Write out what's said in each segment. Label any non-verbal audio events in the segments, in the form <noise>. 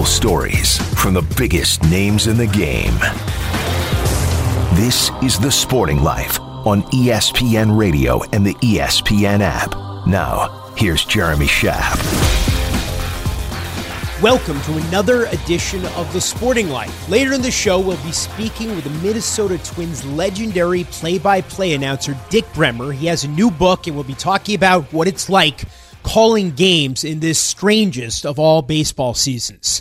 Unbelievable stories from the biggest names in the game. This is The Sporting Life on ESPN Radio and the ESPN app. Now, here's Jeremy Schaap. Welcome to another edition of The Sporting Life. Later in the show, we'll be speaking with the Minnesota Twins legendary play by play announcer, Dick Bremer. He has a new book, and we'll be talking about what it's like calling games in this strangest of all baseball seasons.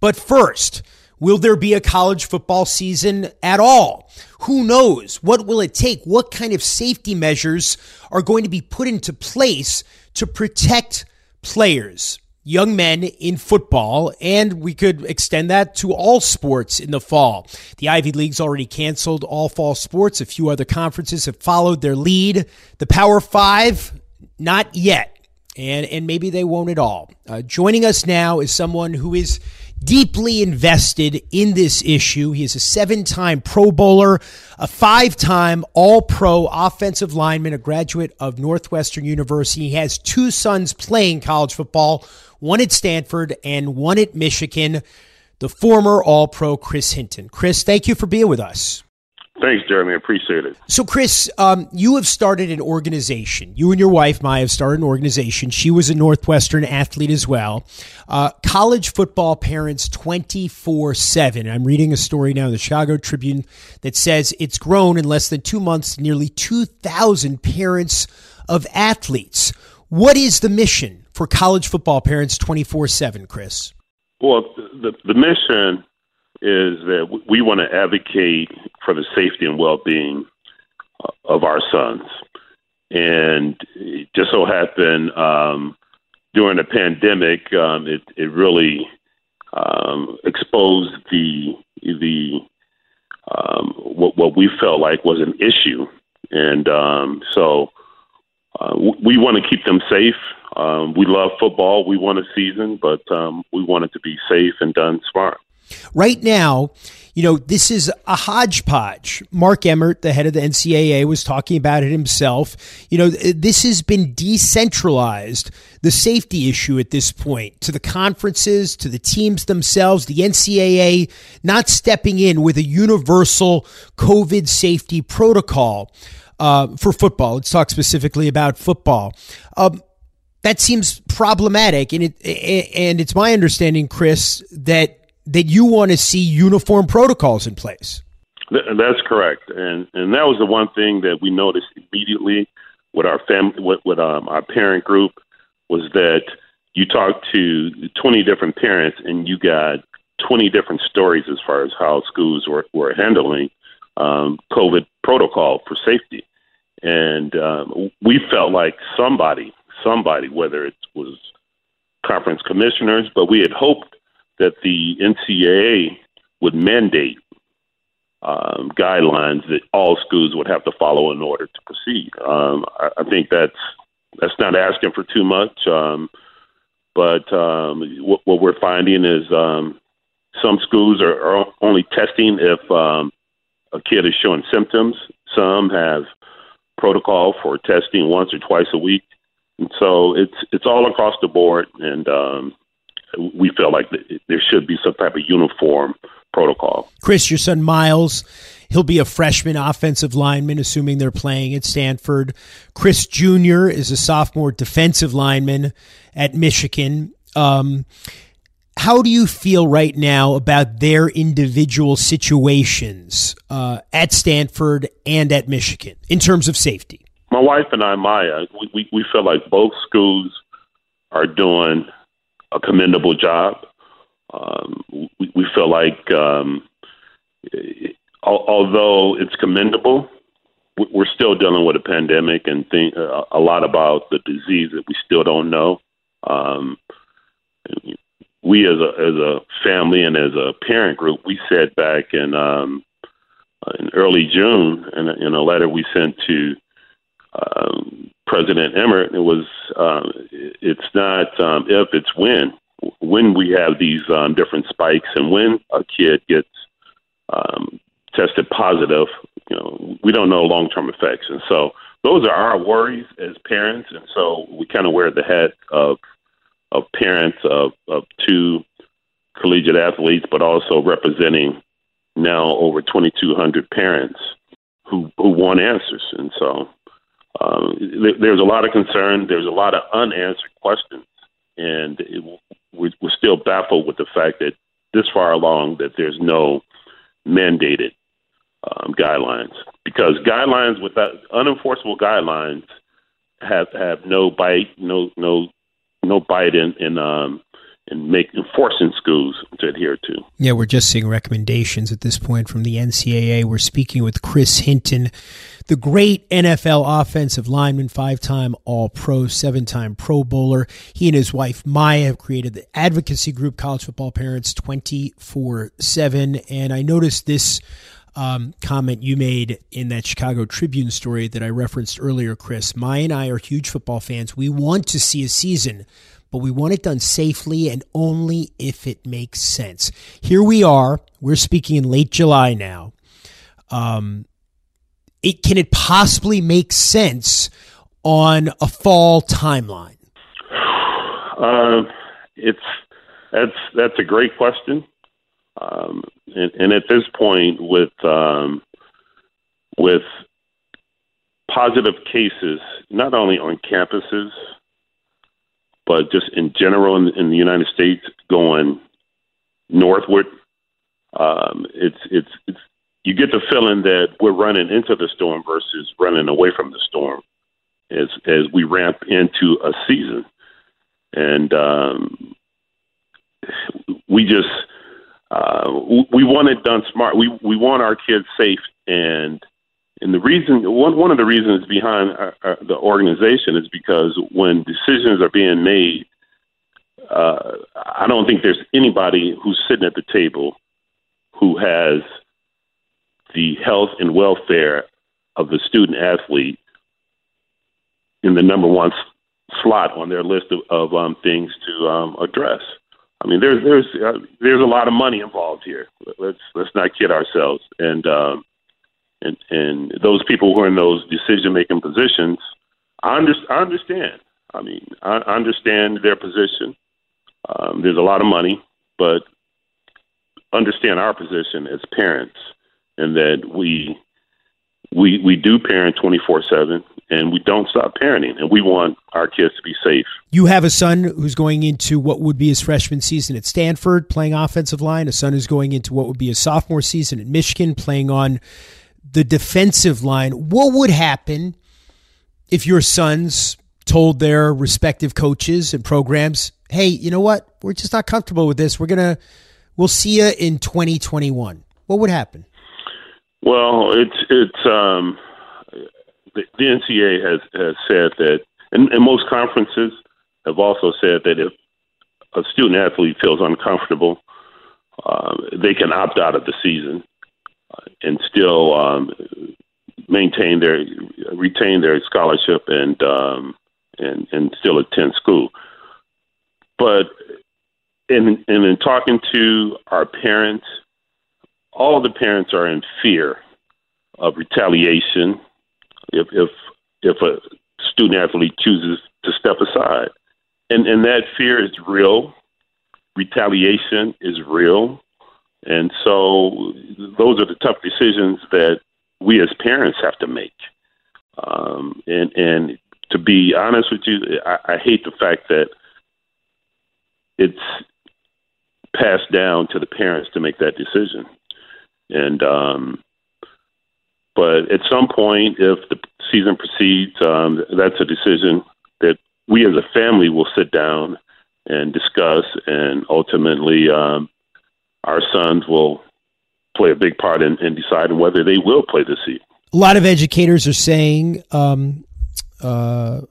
But first, will there be a college football season at all? Who knows? What will it take? What kind of safety measures are going to be put into place to protect players? young men in football, and we could extend that to all sports in the fall. The Ivy League's already canceled all fall sports. A few other conferences have followed their lead. The Power Five, not yet. And, and maybe they won't at all. Uh, joining us now is someone who is deeply invested in this issue. He is a seven time Pro Bowler, a five time All Pro offensive lineman, a graduate of Northwestern University. He has two sons playing college football one at Stanford and one at Michigan, the former All Pro Chris Hinton. Chris, thank you for being with us. Thanks, Jeremy. I appreciate it. So, Chris, um, you have started an organization. You and your wife, Mya, have started an organization. She was a Northwestern athlete as well. Uh, College Football Parents 24 7. I'm reading a story now in the Chicago Tribune that says it's grown in less than two months, nearly 2,000 parents of athletes. What is the mission for College Football Parents 24 7, Chris? Well, the, the mission is that we want to advocate for the safety and well-being uh, of our sons. And it just so happened um, during the pandemic, um, it, it really um, exposed the the um, what, what we felt like was an issue, and um, so uh, we want to keep them safe. Um, we love football. We want a season, but um, we want it to be safe and done smart. Right now, you know, this is a hodgepodge. Mark Emmert, the head of the NCAA, was talking about it himself. You know, this has been decentralized, the safety issue at this point, to the conferences, to the teams themselves, the NCAA not stepping in with a universal COVID safety protocol uh, for football. Let's talk specifically about football. Um, that seems problematic, and it and it's my understanding, Chris, that that you want to see uniform protocols in place. That's correct, and and that was the one thing that we noticed immediately with our family, with, with um, our parent group, was that you talked to twenty different parents and you got twenty different stories as far as how schools were, were handling um, COVID protocol for safety, and um, we felt like somebody, somebody, whether it was conference commissioners, but we had hoped that the NCAA would mandate um, guidelines that all schools would have to follow in order to proceed. Um, I, I, think that's that's not asking for too much, um, but um, what, what, we're finding is um, some schools are, are, only testing if um, a kid is showing symptoms. Some have protocol for testing once or twice a week, and so it's it's all across the board. And we feel like there should be some type of uniform protocol. Chris, your son Miles, he'll be a freshman offensive lineman, assuming they're playing at Stanford. Chris Jr. is a sophomore defensive lineman at Michigan. Um, how do you feel right now about their individual situations uh, at Stanford and at Michigan in terms of safety? My wife and I, Mya, we, we, we feel like both schools are doing a commendable job. Um, we, we, feel like, um, although it's commendable, we're still dealing with a pandemic and think a lot about the disease that we still don't know. Um, we, as a as a family and as a parent group, we said back in um, in early June in a, in a letter we sent to um, President Emmert, it was um, it's not um, if it's when. When we have these um, different spikes and when a kid gets um, tested positive, you know, we don't know long term effects, and so those are our worries as parents, and so we kind of wear the hat of of parents of of two collegiate athletes, but also representing now over 2,200 parents who who want answers, and so um, there's a lot of concern. There's a lot of unanswered questions, and it, we're, we're still baffled with the fact that this far along that there's no mandated um, guidelines because guidelines without unenforceable guidelines have have no bite, no no no bite in in um, and make enforcing schools to adhere to. Yeah, we're just seeing recommendations at this point from the NCAA. We're speaking with Chris Hinton, the great NFL offensive lineman, five time All Pro, Bowler. He and his wife Mya have created the advocacy group College Football Parents 24 7. And I noticed this. Um, comment you made in that Chicago Tribune story that I referenced earlier, Chris. Mya and I are huge football fans. We want to see a season but we want it done safely and only if it makes sense. Here we are. We're speaking in late July now. Um, it can it possibly make sense on a fall timeline? Uh, it's that's that's a great question, um, and, and, at this point, with um, with positive cases not only on campuses but just in general in, in the United States, going northward, um, it's it's it's you get the feeling that we're running into the storm versus running away from the storm as as we ramp into a season, and um, we just uh, we want it done smart. We we want our kids safe and and the reason, one, one of the reasons behind our, our, the organization is because when decisions are being made, uh, I don't think there's anybody who's sitting at the table who has the health and welfare of the student athlete in the number one slot on their list of, of um, things to um, address. I mean, there's there's uh, there's a lot of money involved here. Let's let's not kid ourselves. And um, and and those people who are in those decision making positions, I, under, I understand. I mean, I, understand their position. Um, there's a lot of money, but understand our position as parents, and that we we we do parent 24 7 and we don't stop parenting and we want our kids to be safe you have a son who's going into what would be his freshman season at stanford playing offensive line a son who's going into what would be a sophomore season at michigan playing on the defensive line. What would happen if your sons told their respective coaches and programs, "Hey, you know what? We're just not comfortable with this. We're gonna, we'll see you in 2021." What would happen? Well, it's it's um, the, the NCAA has has said that, and, and most conferences have also said that if a student athlete feels uncomfortable, uh, they can opt out of the season and still um, maintain their retain their scholarship and um, and and still attend school. But in, in in talking to our parents, all the parents are in fear of retaliation if if if a student athlete chooses to step aside, and and that fear is real. Retaliation is real. And so those are the tough decisions that we as parents have to make. Um, and, and to be honest with you, I, I hate the fact that it's passed down to the parents to make that decision. And, um, but at some point, if the season proceeds, um, that's a decision that we as a family will sit down and discuss and ultimately um, our sons will play a big part in, in deciding whether they will play the season. A lot of educators are saying um, uh,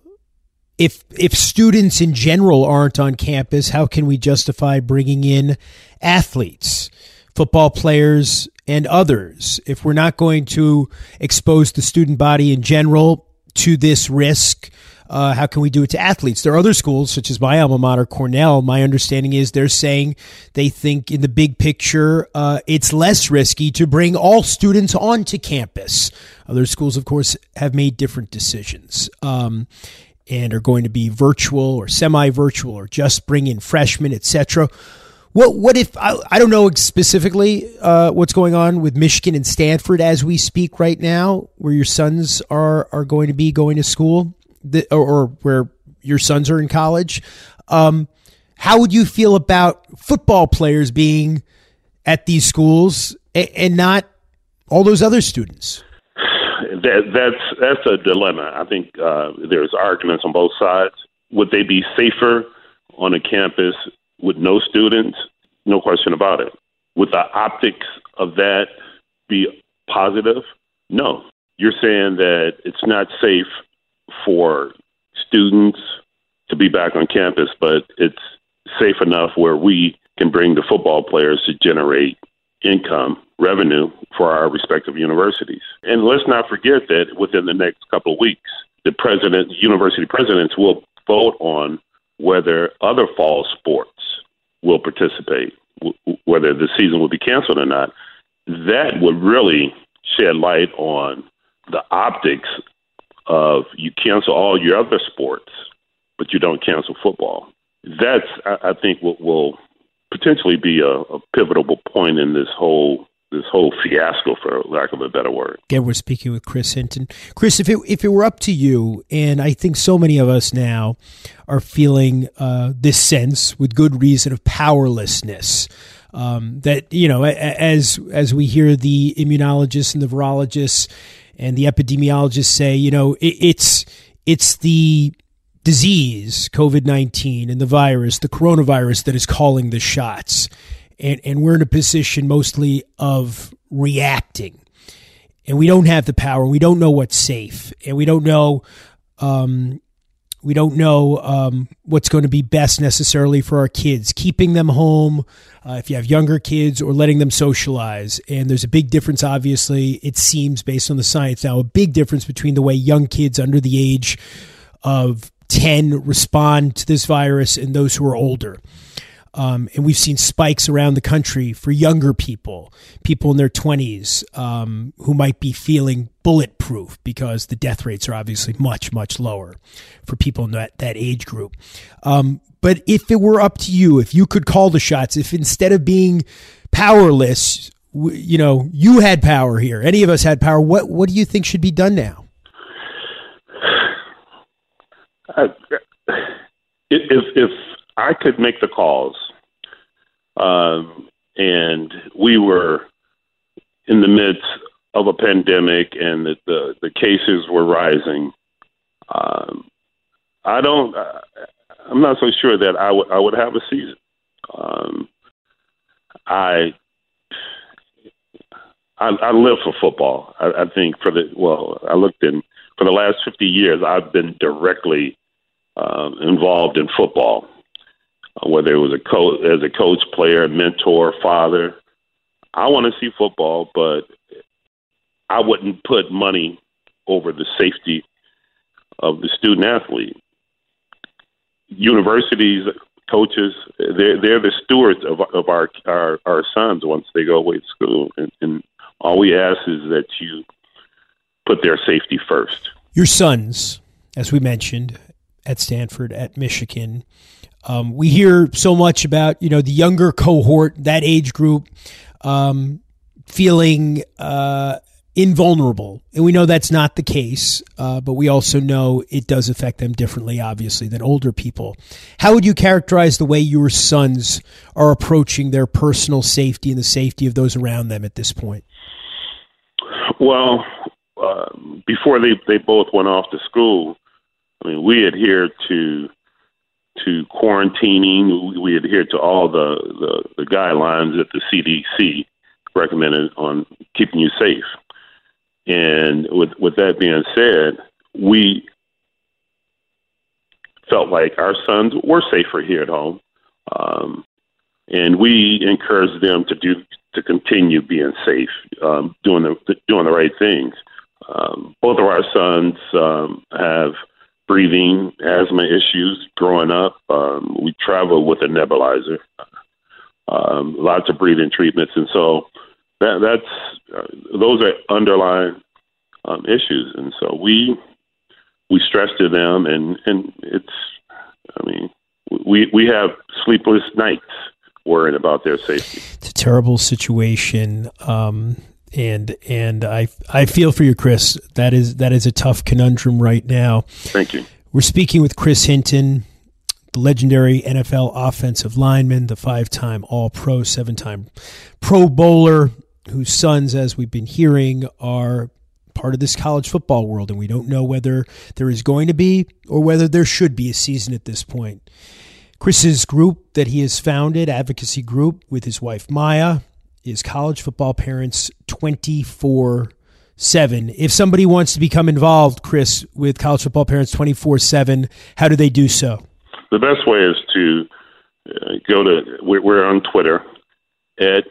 if if students in general aren't on campus, how can we justify bringing in athletes, football players, and others if we're not going to expose the student body in general to this risk? Uh, how can we do it to athletes? There are other schools, such as my alma mater, Cornell. My understanding is they're saying they think in the big picture, uh, it's less risky to bring all students onto campus. Other schools, of course, have made different decisions. Um, and are going to be virtual or semi-virtual or just bring in freshmen, etc. What what if I, I don't know specifically uh, what's going on with Michigan and Stanford as we speak right now, where your sons are are going to be going to school, the, or, or, where your sons are in college. Um, how would you feel about football players being at these schools and, and not all those other students? That, that's that's a dilemma. I think uh, there's arguments on both sides. Would they be safer on a campus with no students? No question about it. Would the optics of that be positive? No. You're saying that it's not safe for students to be back on campus, but it's safe enough where we can bring the football players to generate income, revenue for our respective universities. And let's not forget that within the next couple of weeks, the president, university presidents will vote on whether other fall sports will participate, w- whether the season will be canceled or not. That would really shed light on the optics of you cancel all your other sports, but you don't cancel football. That's, I, I think, what will potentially be a, a pivotal point in this whole this whole fiasco, for lack of a better word. Again, we're speaking with Chris Hinton. Chris, if it if it were up to you, and I think so many of us now are feeling uh, this sense, with good reason, of powerlessness. Um, that you know, as as we hear the immunologists and the virologists and the epidemiologists say, you know, it, it's it's the disease, COVID 19, and the virus, the coronavirus, that is calling the shots. And, and we're in a position mostly of reacting. And we don't have the power. We don't know what's safe. And we don't know. Um, we don't know um, what's going to be best necessarily for our kids, keeping them home uh, if you have younger kids or letting them socialize. And there's a big difference, obviously, it seems, based on the science now, a big difference between the way young kids under the age of 10 respond to this virus and those who are older. Um, and we've seen spikes around the country for younger people, people in their 20s um, who might be feeling bulletproof because the death rates are obviously much, much lower for people in that, that age group. Um, but if it were up to you, if you could call the shots, if instead of being powerless, you know, you had power here, any of us had power, what, what do you think should be done now? Uh, if if I could make the calls, um, and we were in the midst of a pandemic and the the, the cases were rising, um, I don't. Uh, I'm not so sure that I would I would have a season. Um, I, I I live for football. I, I think for the well, I looked in for the last 50 years, I've been directly uh, involved in football, Uh, whether it was a coach, as a coach, player, mentor, father. I want to see football, but I wouldn't put money over the safety of the student athlete. Universities, coaches, they're they're the stewards of of our our, our sons once they go away to school, and, and all we ask is that you put their safety first. Your sons, as we mentioned, at Stanford, at Michigan. Um, we hear so much about you know the younger cohort, that age group, um, feeling uh, invulnerable, and we know that's not the case. Uh, but we also know it does affect them differently, obviously, than older people. How would you characterize the way your sons are approaching their personal safety and the safety of those around them at this point? Well, uh, before they they both went off to school, I mean, we adhered to to quarantining. We adhere to all the, the, the guidelines that the CDC recommended on keeping you safe. And with with that being said, we felt like our sons were safer here at home, um, and we encouraged them to do to continue being safe, um, doing the doing the right things. Um, both of our sons um, have breathing asthma issues growing up. Um, we traveled with a nebulizer, um, lots of breathing treatments, and so that, that's uh, those are underlying um, issues, and so we we stress to them, and and it's I mean we we have sleepless nights worrying about their safety. It's a terrible situation. Um, and and I I feel for you, Chris. That is that is a tough conundrum right now. Thank you. We're speaking with Chris Hinton, the legendary NFL offensive lineman, the five-time All-Pro, seven-time Pro Bowler, whose sons, as we've been hearing, are part of this college football world, and we don't know whether there is going to be or whether there should be a season at this point. Chris's group that he has founded, advocacy group with his wife Mya, is College Football Parents 24 7. If somebody wants to become involved, Chris, with College Football Parents 24 7, how do they do so? The best way is to uh, go to, we're, we're on Twitter at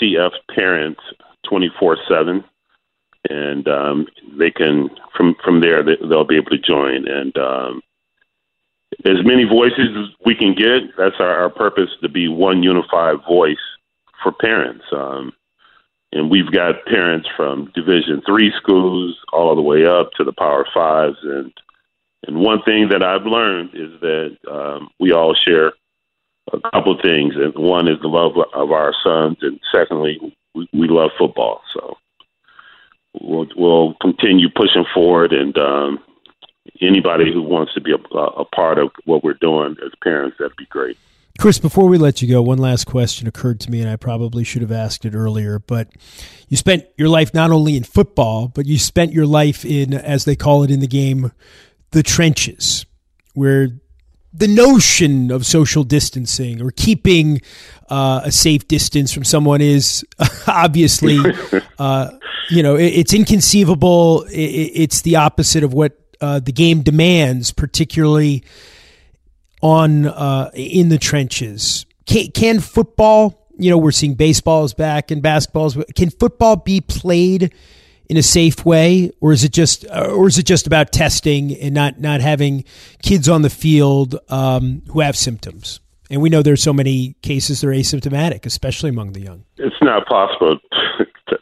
CF Parents 24 7 and um, they can from from there they, will be able to join and um, as many voices as we can get that's our, our purpose to be one unified voice for parents. Um, and we've got parents from Division three schools all the way up to the Power Fives. And and one thing that I've learned is that um, we all share a couple of things, and one is the love of our sons, and secondly, we, we love football. So we'll, we'll continue pushing forward, and um, anybody who wants to be a, a part of what we're doing as parents, that'd be great. Chris, before we let you go, one last question occurred to me, and I probably should have asked it earlier. But you spent your life not only in football, but you spent your life in, as they call it in the game, the trenches, where the notion of social distancing or keeping uh, a safe distance from someone is <laughs> obviously, <laughs> uh, you know, it, it's inconceivable. It, it's the opposite of what uh, the game demands, particularly on uh, in the trenches. Can, can football? You know, we're seeing baseball is back and basketball Can football be played in a safe way, or is it just, or is it just about testing and not not having kids on the field um, who have symptoms? And we know there's so many cases that are asymptomatic, especially among the young. It's not possible to,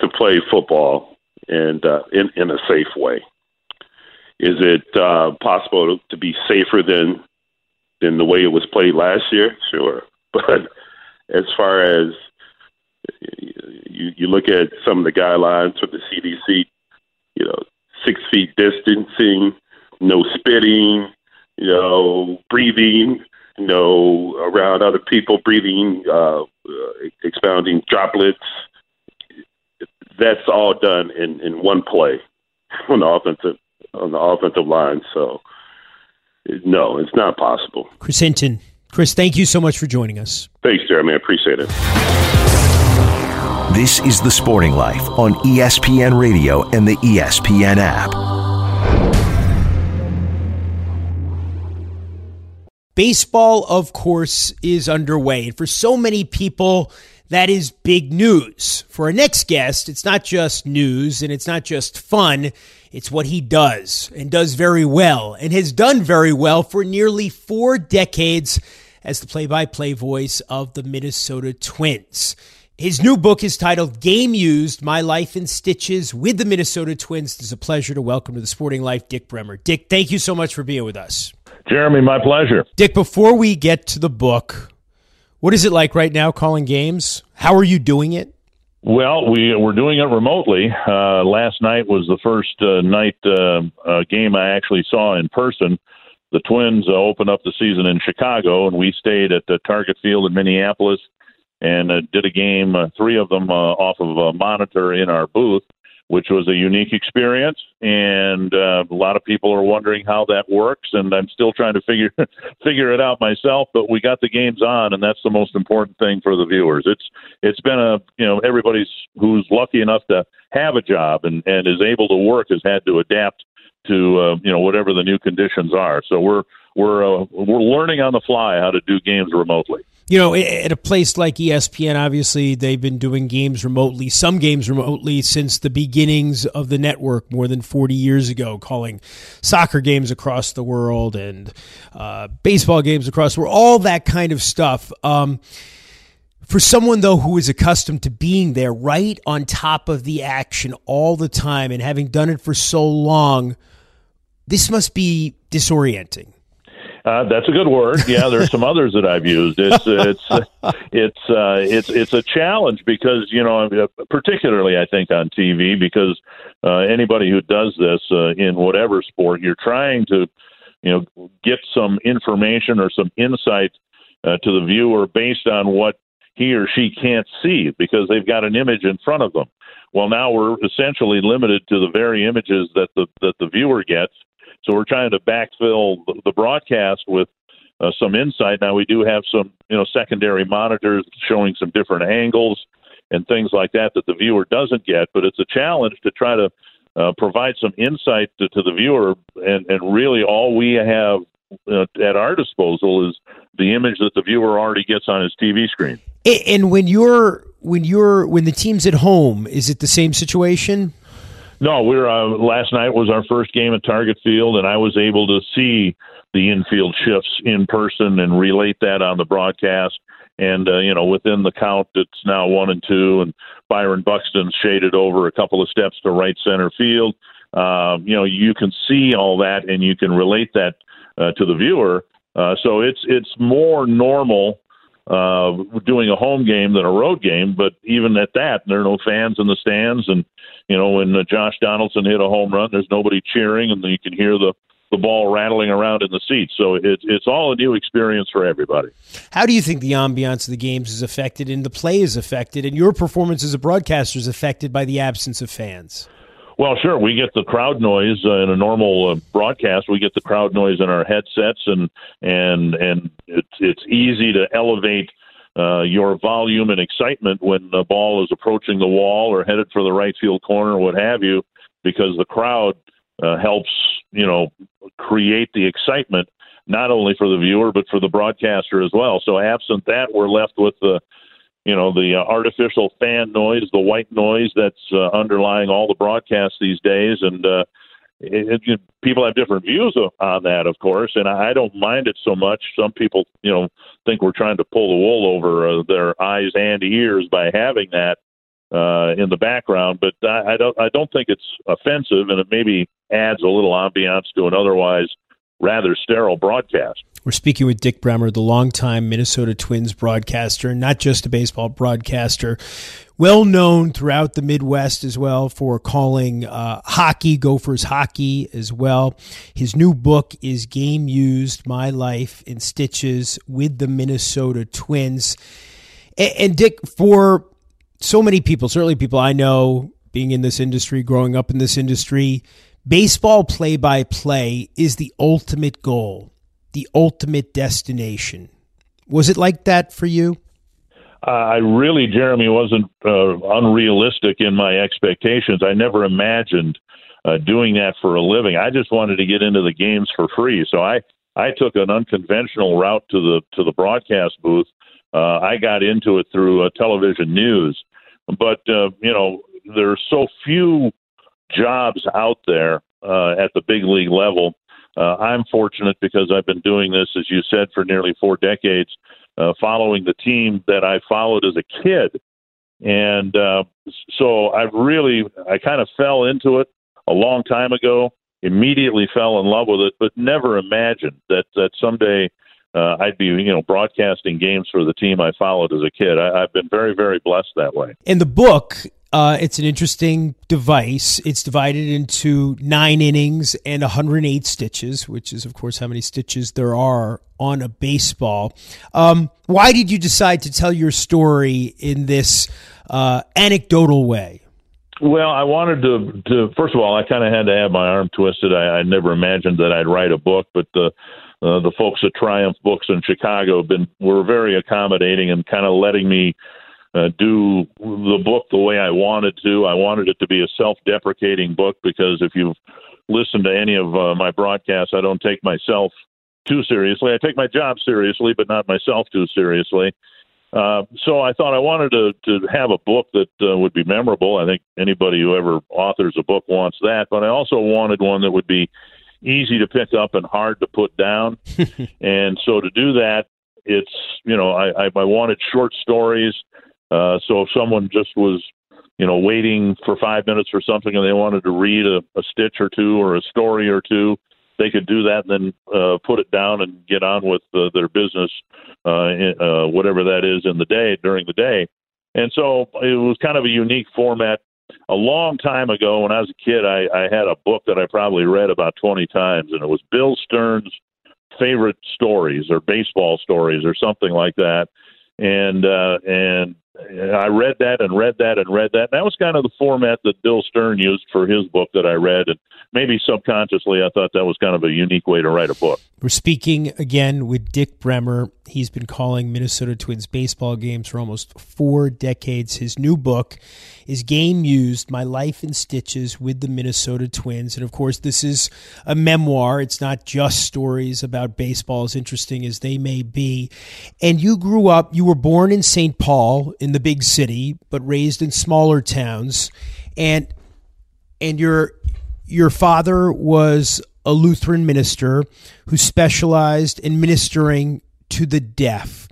to play football and uh, in in a safe way. Is it uh, possible to be safer than than the way it was played last year, sure. <laughs> But as far as you, you look at some of the guidelines from the CDC, you know, six feet distancing, no spitting, you know, breathing, you know, around other people, breathing, uh, uh, expounding droplets. That's all done in, in one play <laughs> on the offensive on the offensive line. So no, it's not possible. Chris Hinton. Chris, thank you so much for joining us. Thanks, Jeremy. I appreciate it. This is The Sporting Life on ESPN Radio and the ESPN app. Baseball, of course, is underway. And for so many people, that is big news. For our next guest, it's not just news and it's not just fun. It's what he does and does very well and has done very well for nearly four decades as the play by play voice of the Minnesota Twins. His new book is titled Game Used My Life in Stitches with the Minnesota Twins. It's a pleasure to welcome to the Sporting Life Dick Bremer. Dick, thank you so much for being with us. Jeremy, my pleasure. Dick, before we get to the book, what is it like right now calling games? How are you doing it? Well, we we're doing it remotely. Uh, last night was the first uh, night uh, uh, game I actually saw in person. The Twins uh, opened up the season in Chicago, and we stayed at the Target Field in Minneapolis and uh, did a game, three of them off of a monitor in our booth which was a unique experience. And uh, a lot of people are wondering how that works, and I'm still trying to figure <laughs> figure it out myself. But we got the games on, and that's the most important thing for the viewers. It's it's been a you know everybody's who's lucky enough to have a job and and is able to work has had to adapt to uh, you know whatever the new conditions are. So we're we're uh, we're learning on the fly how to do games remotely. You know, at a place like ESPN, obviously they've been doing games remotely, some games remotely since the beginnings of the network more than 40 years ago, calling soccer games across the world and uh, baseball games across the world, all that kind of stuff. Um, for someone though who is accustomed to being there right on top of the action all the time and having done it for so long this must be disorienting Uh, that's a good word. Yeah, there's some others that I've used. It's it's <laughs> it's uh, it's it's a challenge because you know, particularly I think on TV because uh, anybody who does this uh, in whatever sport, you're trying to you know get some information or some insight uh, to the viewer based on what he or she can't see because they've got an image in front of them. Well, now we're essentially limited to the very images that the that the viewer gets. So we're trying to backfill the, broadcast with uh, some insight. Now we do have some you know secondary monitors showing some different angles and things like that that the viewer doesn't get. But it's a challenge to try to uh, provide some insight to, to the viewer, and, and really all we have uh, at our disposal is the image that the viewer already gets on his TV screen. And when you're when you're when the team's at home, is it the same situation? No, we're uh, last night was our first game at Target Field, and I was able to see the infield shifts in person and relate that on the broadcast. And uh, you know, within the count, it's now one and two, and Byron Buxton's shaded over a couple of steps to right center field. Um, you know, you can see all that, and you can relate that uh, to the viewer. Uh, so it's it's more normal uh, doing a home game than a road game. But even at that, there are no fans in the stands, and you know when uh, Josh Donaldson hit a home run, there's nobody cheering, and you can hear the the ball rattling around in the seats. So it's it's all a new experience for everybody. How do you think the ambiance of the games is affected, and the play is affected, and your performance as a broadcaster is affected by the absence of fans? Well, sure. We get the crowd noise uh, in a normal uh, broadcast. We get the crowd noise in our headsets, and and and it's it's easy to elevate uh, your volume and excitement when the ball is approaching the wall or headed for the right field corner, or what have you, because the crowd uh, helps you know create the excitement not only for the viewer but for the broadcaster as well. So absent that, we're left with the you know the uh, artificial fan noise, the white noise that's uh, underlying all the broadcasts these days, and uh, it, it, people have different views of, on that, of course, and I, I don't mind it so much. Some people, you know, think we're trying to pull the wool over uh, their eyes and ears by having that uh, in the background, but I, I don't. I don't think it's offensive, and it maybe adds a little ambiance to an otherwise rather sterile broadcast. We're speaking with Dick Bremer, the longtime Minnesota Twins broadcaster, not just a baseball broadcaster, well known throughout the Midwest as well for calling uh, hockey, Gophers hockey as well. His new book is Game Used My Life in Stitches with the Minnesota Twins. And, and Dick, for so many people, certainly people I know being in this industry, growing up in this industry, baseball play by play is the ultimate goal the ultimate destination. Was it like that for you? Uh, I really, Jeremy, wasn't uh, unrealistic in my expectations. I never imagined uh, doing that for a living. I just wanted to get into the games for free. So I, I took an unconventional route to the to the broadcast booth. Uh, I got into it through uh, television news, but uh, you know there are so few jobs out there uh, at the big league level uh, I'm fortunate because I've been doing this, as you said, for nearly four decades, uh, following the team that I followed as a kid. And uh, so I really, I kind of fell into it a long time ago, immediately fell in love with it, but never imagined that, that someday uh, I'd be, you know, broadcasting games for the team I followed as a kid. I, I've been very, very blessed that way. In the book, uh, it's an interesting device. It's divided into nine innings and 108 stitches, which is, of course, how many stitches there are on a baseball. Um, why did you decide to tell your story in this uh, anecdotal way? Well, I wanted to. to first of all, I kind of had to have my arm twisted. I, I never imagined that I'd write a book, but the uh, the folks at Triumph Books in Chicago been were very accommodating and kind of letting me uh, do the book the way I wanted to. I wanted it to be a self-deprecating book because if you've listened to any of uh, my broadcasts, I don't take myself too seriously. I take my job seriously, but not myself too seriously. Uh, so I thought I wanted to to have a book that uh, would be memorable. I think anybody who ever authors a book wants that, but I also wanted one that would be easy to pick up and hard to put down. <laughs> and so to do that, it's you know I, I, I wanted short stories uh, so if someone just was, you know, waiting for five minutes for something and they wanted to read a, a stitch or two or a story or two, they could do that and then uh, put it down and get on with uh, their business, uh, in, uh, whatever that is in the day during the day. And so it was kind of a unique format. A long time ago, when I was a kid, I, I had a book that I probably read about 20 times, and it was Bill Stern's favorite stories or baseball stories or something like that. And uh, and I read that and read that and read that. That was kind of the format that Bill Stern used for his book that I read. And maybe subconsciously, I thought that was kind of a unique way to write a book. We're speaking again with Dick Bremer. He's been calling Minnesota Twins baseball games for almost four decades. His new book is Game Used My Life in Stitches with the Minnesota Twins. And of course, this is a memoir. It's not just stories about baseball, as interesting as they may be. And you grew up, you were born in St. Paul in the big city, but raised in smaller towns. And and your your father was a Lutheran minister who specialized in ministering to the deaf.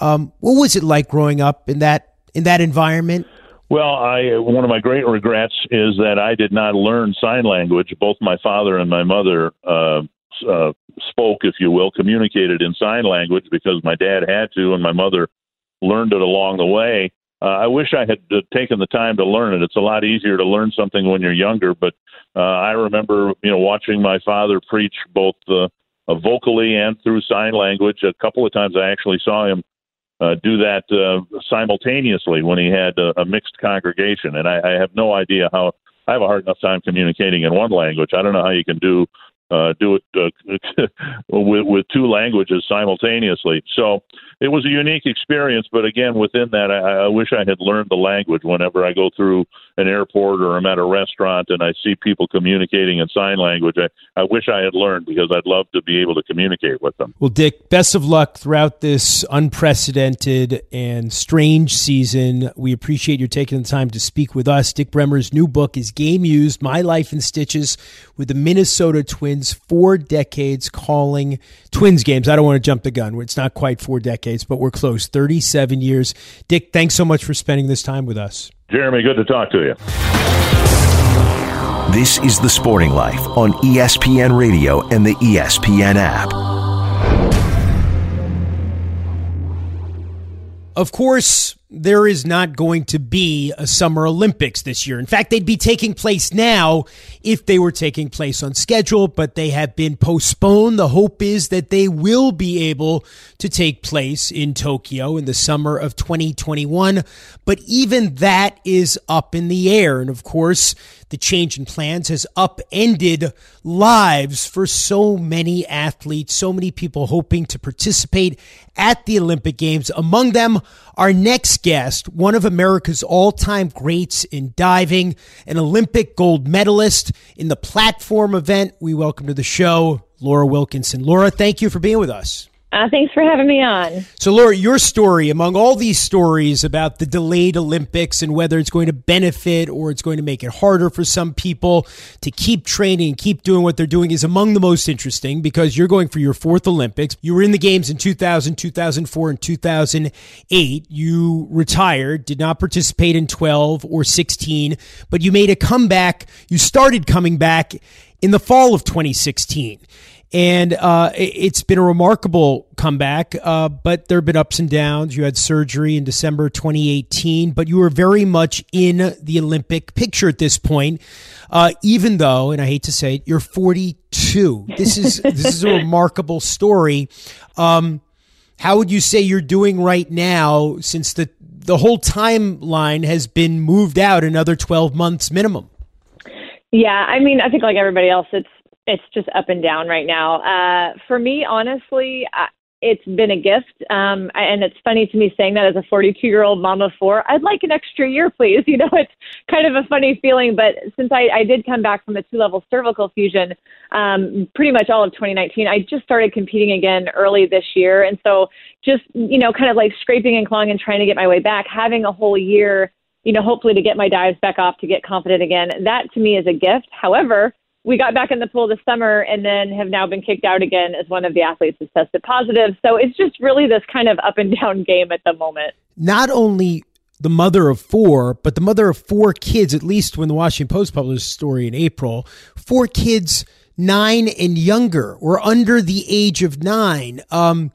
Um, what was it like growing up in that in that environment? Well, I one of my great regrets is that I did not learn sign language. Both my father and my mother uh, uh, spoke, if you will, communicated in sign language because my dad had to, and my mother learned it along the way. Uh, I wish I had uh, taken the time to learn it. It's a lot easier to learn something when you're younger, but uh, I remember, you know, watching my father preach both uh, uh, vocally and through sign language. A couple of times I actually saw him uh, do that uh, simultaneously when he had a, a mixed congregation. And I, I have no idea how. I have a hard enough time communicating in one language. I don't know how you can do uh, do it uh, <laughs> with, with two languages simultaneously. So it was a unique experience. But again, within that, I, I wish I had learned the language. Whenever I go through an airport or I'm at a restaurant and I see people communicating in sign language, I, I wish I had learned because I'd love to be able to communicate with them. Well, Dick, best of luck throughout this unprecedented and strange season. We appreciate you taking the time to speak with us. Dick Bremer's new book is Game Used My Life in Stitches with the Minnesota Twins, four decades calling Twins games. I don't want to jump the gun. It's not quite four decades, but we're close 37 years. Dick, thanks so much for spending this time with us. Jeremy, good to talk to you. This is The Sporting Life on ESPN Radio and the ESPN app. Of course, there is not going to be a Summer Olympics this year. In fact, they'd be taking place now if they were taking place on schedule, but they have been postponed. The hope is that they will be able to take place in Tokyo in the summer of 2021. But even that is up in the air. And of course, the change in plans has upended lives for so many athletes, so many people hoping to participate at the Olympic Games. Among them, our next guest, one of America's all time greats in diving, an Olympic gold medalist in the platform event. We welcome to the show Laura Wilkinson. Laura, thank you for being with us. Uh, thanks for having me on. So, Laura, your story, among all these stories about the delayed Olympics and whether it's going to benefit or it's going to make it harder for some people to keep training and keep doing what they're doing, is among the most interesting because you're going for your fourth Olympics. You were in the Games in 2000, 2004, and 2008. You retired, did not participate in 12 or 16, but you made a comeback. You started coming back in the fall of 2016. And uh, it's been a remarkable comeback, uh, but there have been ups and downs. You had surgery in December 2018, but you were very much in the Olympic picture at this point, uh, even though, and I hate to say it, you're 42. This is <laughs> this is a remarkable story. Um, how would you say you're doing right now, since the the whole timeline has been moved out another 12 months minimum? Yeah, I mean, I think like everybody else, it's it's just up and down right now. Uh, for me, honestly, I, it's been a gift. Um, and it's funny to me saying that as a 42 year old mom of four. I'd like an extra year, please. <laughs> You know, it's kind of a funny feeling. But since I, I did come back from a two level cervical fusion, um, pretty much all of 2019, I just started competing again early this year. And so just, you know, kind of like scraping and clawing and trying to get my way back, having a whole year, you know, hopefully to get my dives back off to get confident again. That to me is a gift. However, we got back in the pool this summer and then have now been kicked out again as one of the athletes has tested positive. So it's just really this kind of up and down <laughs> game at the moment. Not only the mother of four, but the mother of four kids, at least when the Washington Post published a story in April, four kids nine and younger or under the age of nine. Um,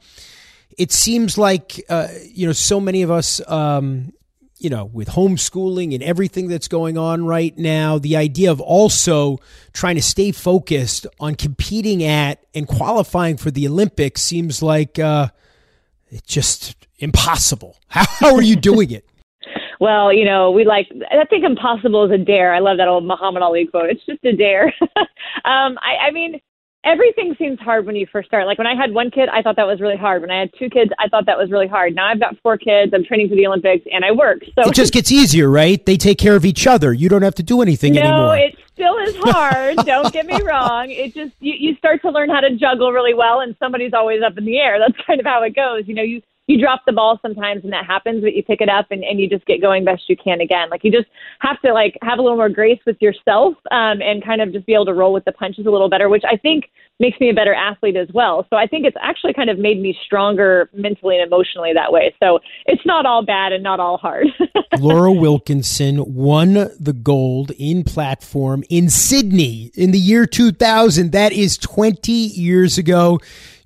it seems like uh, you know so many of us um, you know, with homeschooling and everything that's going on right now, the idea of also trying to stay focused on competing at and qualifying for the Olympics seems like uh, it's just impossible. <laughs> How, how are you doing it? <laughs> well, you know, we like, I think impossible is a dare. I love that old Muhammad Ali quote. It's just a dare. <laughs> um, I, I mean, everything seems hard when you first start. Like when I had one kid, I thought that was really hard. When I had two kids, I thought that was really hard. Now I've got four kids. I'm training for the Olympics, and I work. So it just gets easier, right? They take care of each other. You don't have to do anything no, anymore. No, it still is hard. <laughs> don't get me wrong. It just you, you start to learn how to juggle really well, and somebody's always up in the air. That's kind of how it goes. You know, you you drop the ball sometimes and that happens, but you pick it up and, and you just get going best you can again. Like you just have to like have a little more grace with yourself um, and kind of just be able to roll with the punches a little better, which I think makes me a better athlete as well. So I think it's actually kind of made me stronger mentally and emotionally that way. So it's not all bad and not all hard. <laughs> Laura Wilkinson won the gold in platform in Sydney in the year 2000. That is 20 years ago.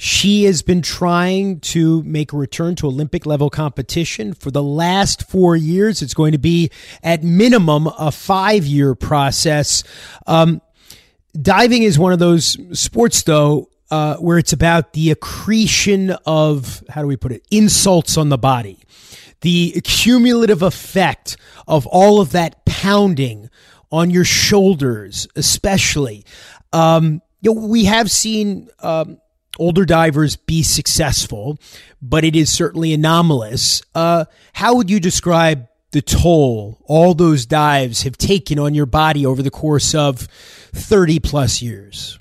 She has been trying to make a return to Olympic level competition for the last four years. It's going to be at minimum a five year process. Um, diving is one of those sports, though, uh, where it's about the accretion of, how do we put it, insults on the body, the cumulative effect of all of that pounding on your shoulders, especially. Um, you know, we have seen um, older divers be successful, but it is certainly anomalous. Uh, how would you describe the toll all those dives have taken on your body over the course of 30 plus years.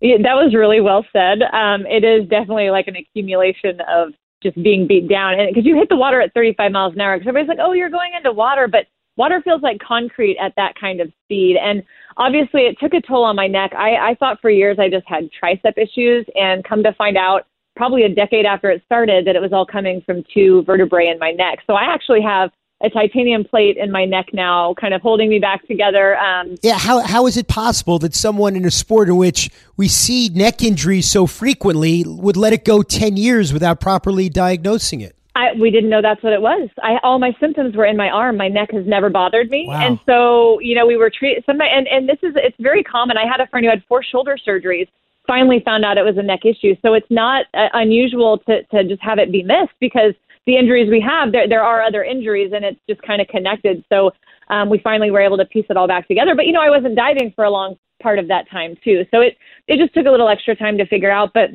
Yeah, that was really well said. Um, it is definitely like an accumulation of just being beat down. And because you hit the water at 35 miles an hour, because everybody's like, oh, you're going into water, but water feels like concrete at that kind of speed. And obviously, it took a toll on my neck. I, I thought for years I just had tricep issues, and come to find out, probably a decade after it started, that it was all coming from two vertebrae in my neck. So I actually have a titanium plate in my neck now, kind of holding me back together. Um, yeah, how how is it possible that someone in a sport in which we see neck injuries so frequently would let it go ten years without properly diagnosing it? I, we didn't know that's what it was. I, all my symptoms were in my arm. My neck has never bothered me, wow. and so you know we were treated. Somebody, and and this is it's very common. I had a friend who had four shoulder surgeries. Finally, found out it was a neck issue. So it's not uh, unusual to to just have it be missed because the injuries we have, there, there are other injuries, and it's just kind of connected. So um, we finally were able to piece it all back together. But you know, I wasn't diving for a long part of that time too, so it it just took a little extra time to figure out. But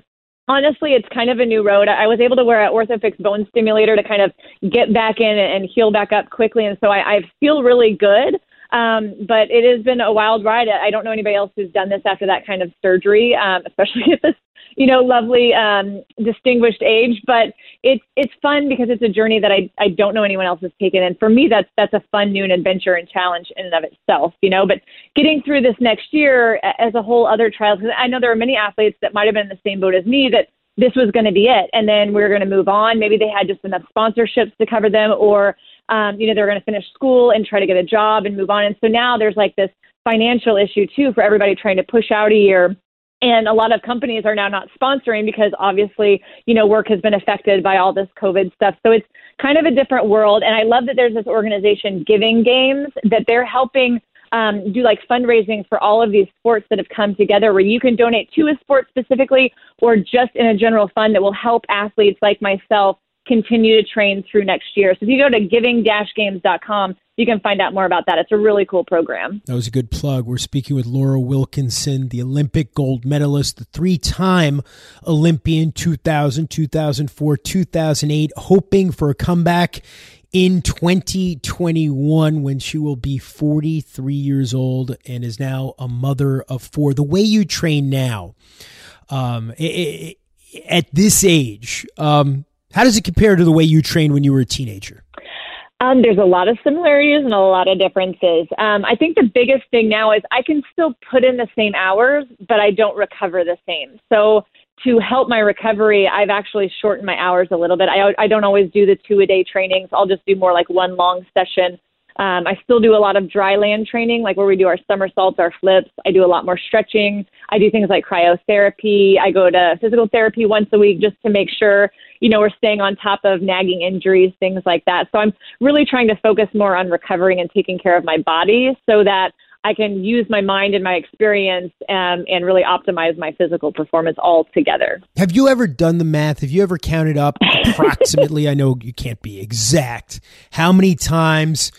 honestly, it's kind of a new road. I was able to wear an Orthofix bone stimulator to kind of get back in and heal back up quickly, and so I, I feel really good. Um, but it has been a wild ride. I don't know anybody else who's done this after that kind of surgery, um, <laughs> especially at this you know, lovely, um, distinguished age. But it's it's fun because it's a journey that I I don't know anyone else has taken, and for me, that's that's a fun new adventure and challenge in and of itself. You know, but getting through this next year as a whole other trials, because I know there are many athletes that might have been in the same boat as me that this was going to be it, and then we are going to move on. Maybe they had just enough sponsorships to cover them, or um, you know, they're going to finish school and try to get a job and move on. And so now there's like this financial issue too for everybody trying to push out a year and a lot of companies are now not sponsoring because obviously you know work has been affected by all this covid stuff. So it's kind of a different world. And i love that there's this organization giving games that they're helping um, do like fundraising for all of these sports that have come together where you can donate to a sport specifically or just in a general fund that will help athletes like myself continue to train through next year so if you go to giving-games.com you can find out more about that. It's a really cool program. That was a good plug. We're speaking with Laura Wilkinson, the Olympic gold medalist, the three time Olympian 2000, 2004, 2008, hoping for a comeback in 2021 when she will be 43 years old and is now a mother of four. The way you train now, um, it, it, at this age, um, how does it compare to the way you trained when you were a teenager? Um, there's a lot of similarities and a lot of differences. Um, I think the biggest thing now is I can still put in the same hours, but I don't recover the same. So to help my recovery, I've actually shortened my hours a little bit. I, I don't always do the two a day trainings. I'll just do more like one long session. Um, I still do a lot of dry land training, like where we do our somersaults, our flips. I do a lot more stretching. I do things like cryotherapy. I go to physical therapy once a week just to make sure, you know, we're staying on top of nagging injuries, things like that. So I'm really trying to focus more on recovering and taking care of my body so that I can use my mind and my experience um, and really optimize my physical performance all together. Have you ever done the math? Have you ever counted up <laughs> approximately? I know you can't be exact. How many times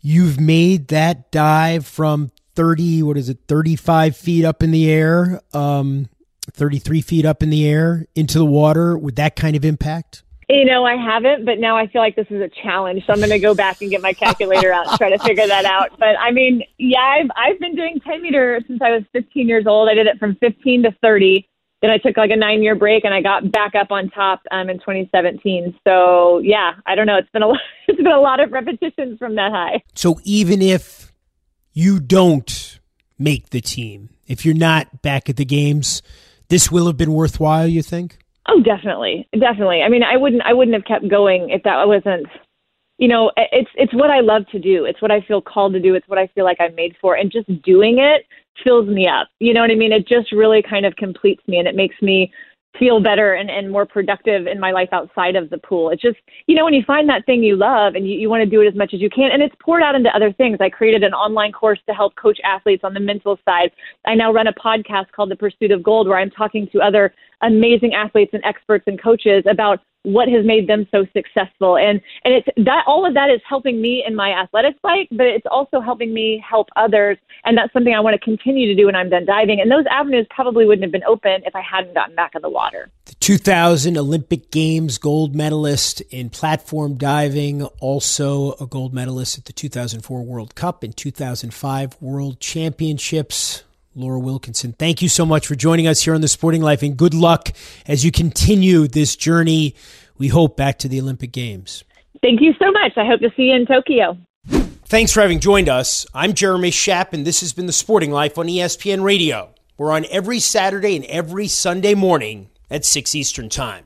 you've made that dive from 30, what is it, 35 feet up in the air, um, 33 feet up in the air into the water with that kind of impact? You know, I haven't, but now I feel like this is a challenge. So I'm going to go back and get my calculator out and try to figure that out. But I mean, yeah, I've, I've been doing 10 meter since I was 15 years old. I did it from 15 to 30. Then I took like a nine year break and I got back up on top um, in 2017. So yeah, I don't know. It's been a lot, <laughs> it's been a lot of repetitions from that high. So even if you don't make the team, if you're not back at the games, this will have been worthwhile. You think? Oh, definitely, definitely. I mean, I wouldn't, I wouldn't have kept going if that wasn't, you know, it's it's what I love to do. It's what I feel called to do. It's what I feel like I'm made for, and just doing it fills me up. You know what I mean? It just really kind of completes me, and it makes me feel better and, and more productive in my life outside of the pool. It's just, you know, when you find that thing you love and you, you want to do it as much as you can, and it's poured out into other things. I created an online course to help coach athletes on the mental side. I now run a podcast called The Pursuit of Gold where I'm talking to other amazing athletes and experts and coaches about what has made them so successful. And and it's that all of that is helping me in my athletics life but it's also helping me help others. And that's something i want to continue to do when i'm done diving. And those avenues probably wouldn't have been open if i hadn't gotten back in the water. The 2000 olympic games gold medalist in platform diving also a gold medalist at the 2004 world cup and 2005 world championships Laura Wilkinson, thank you so much for joining us here on The Sporting Life and good luck as you continue this journey, we hope, back to the Olympic Games. Thank you so much. I hope to see you in Tokyo. Thanks for having joined us. I'm Jeremy Schaap, and this has been The Sporting Life on ESPN Radio. We're on every Saturday and every Sunday morning at 6 Eastern Time.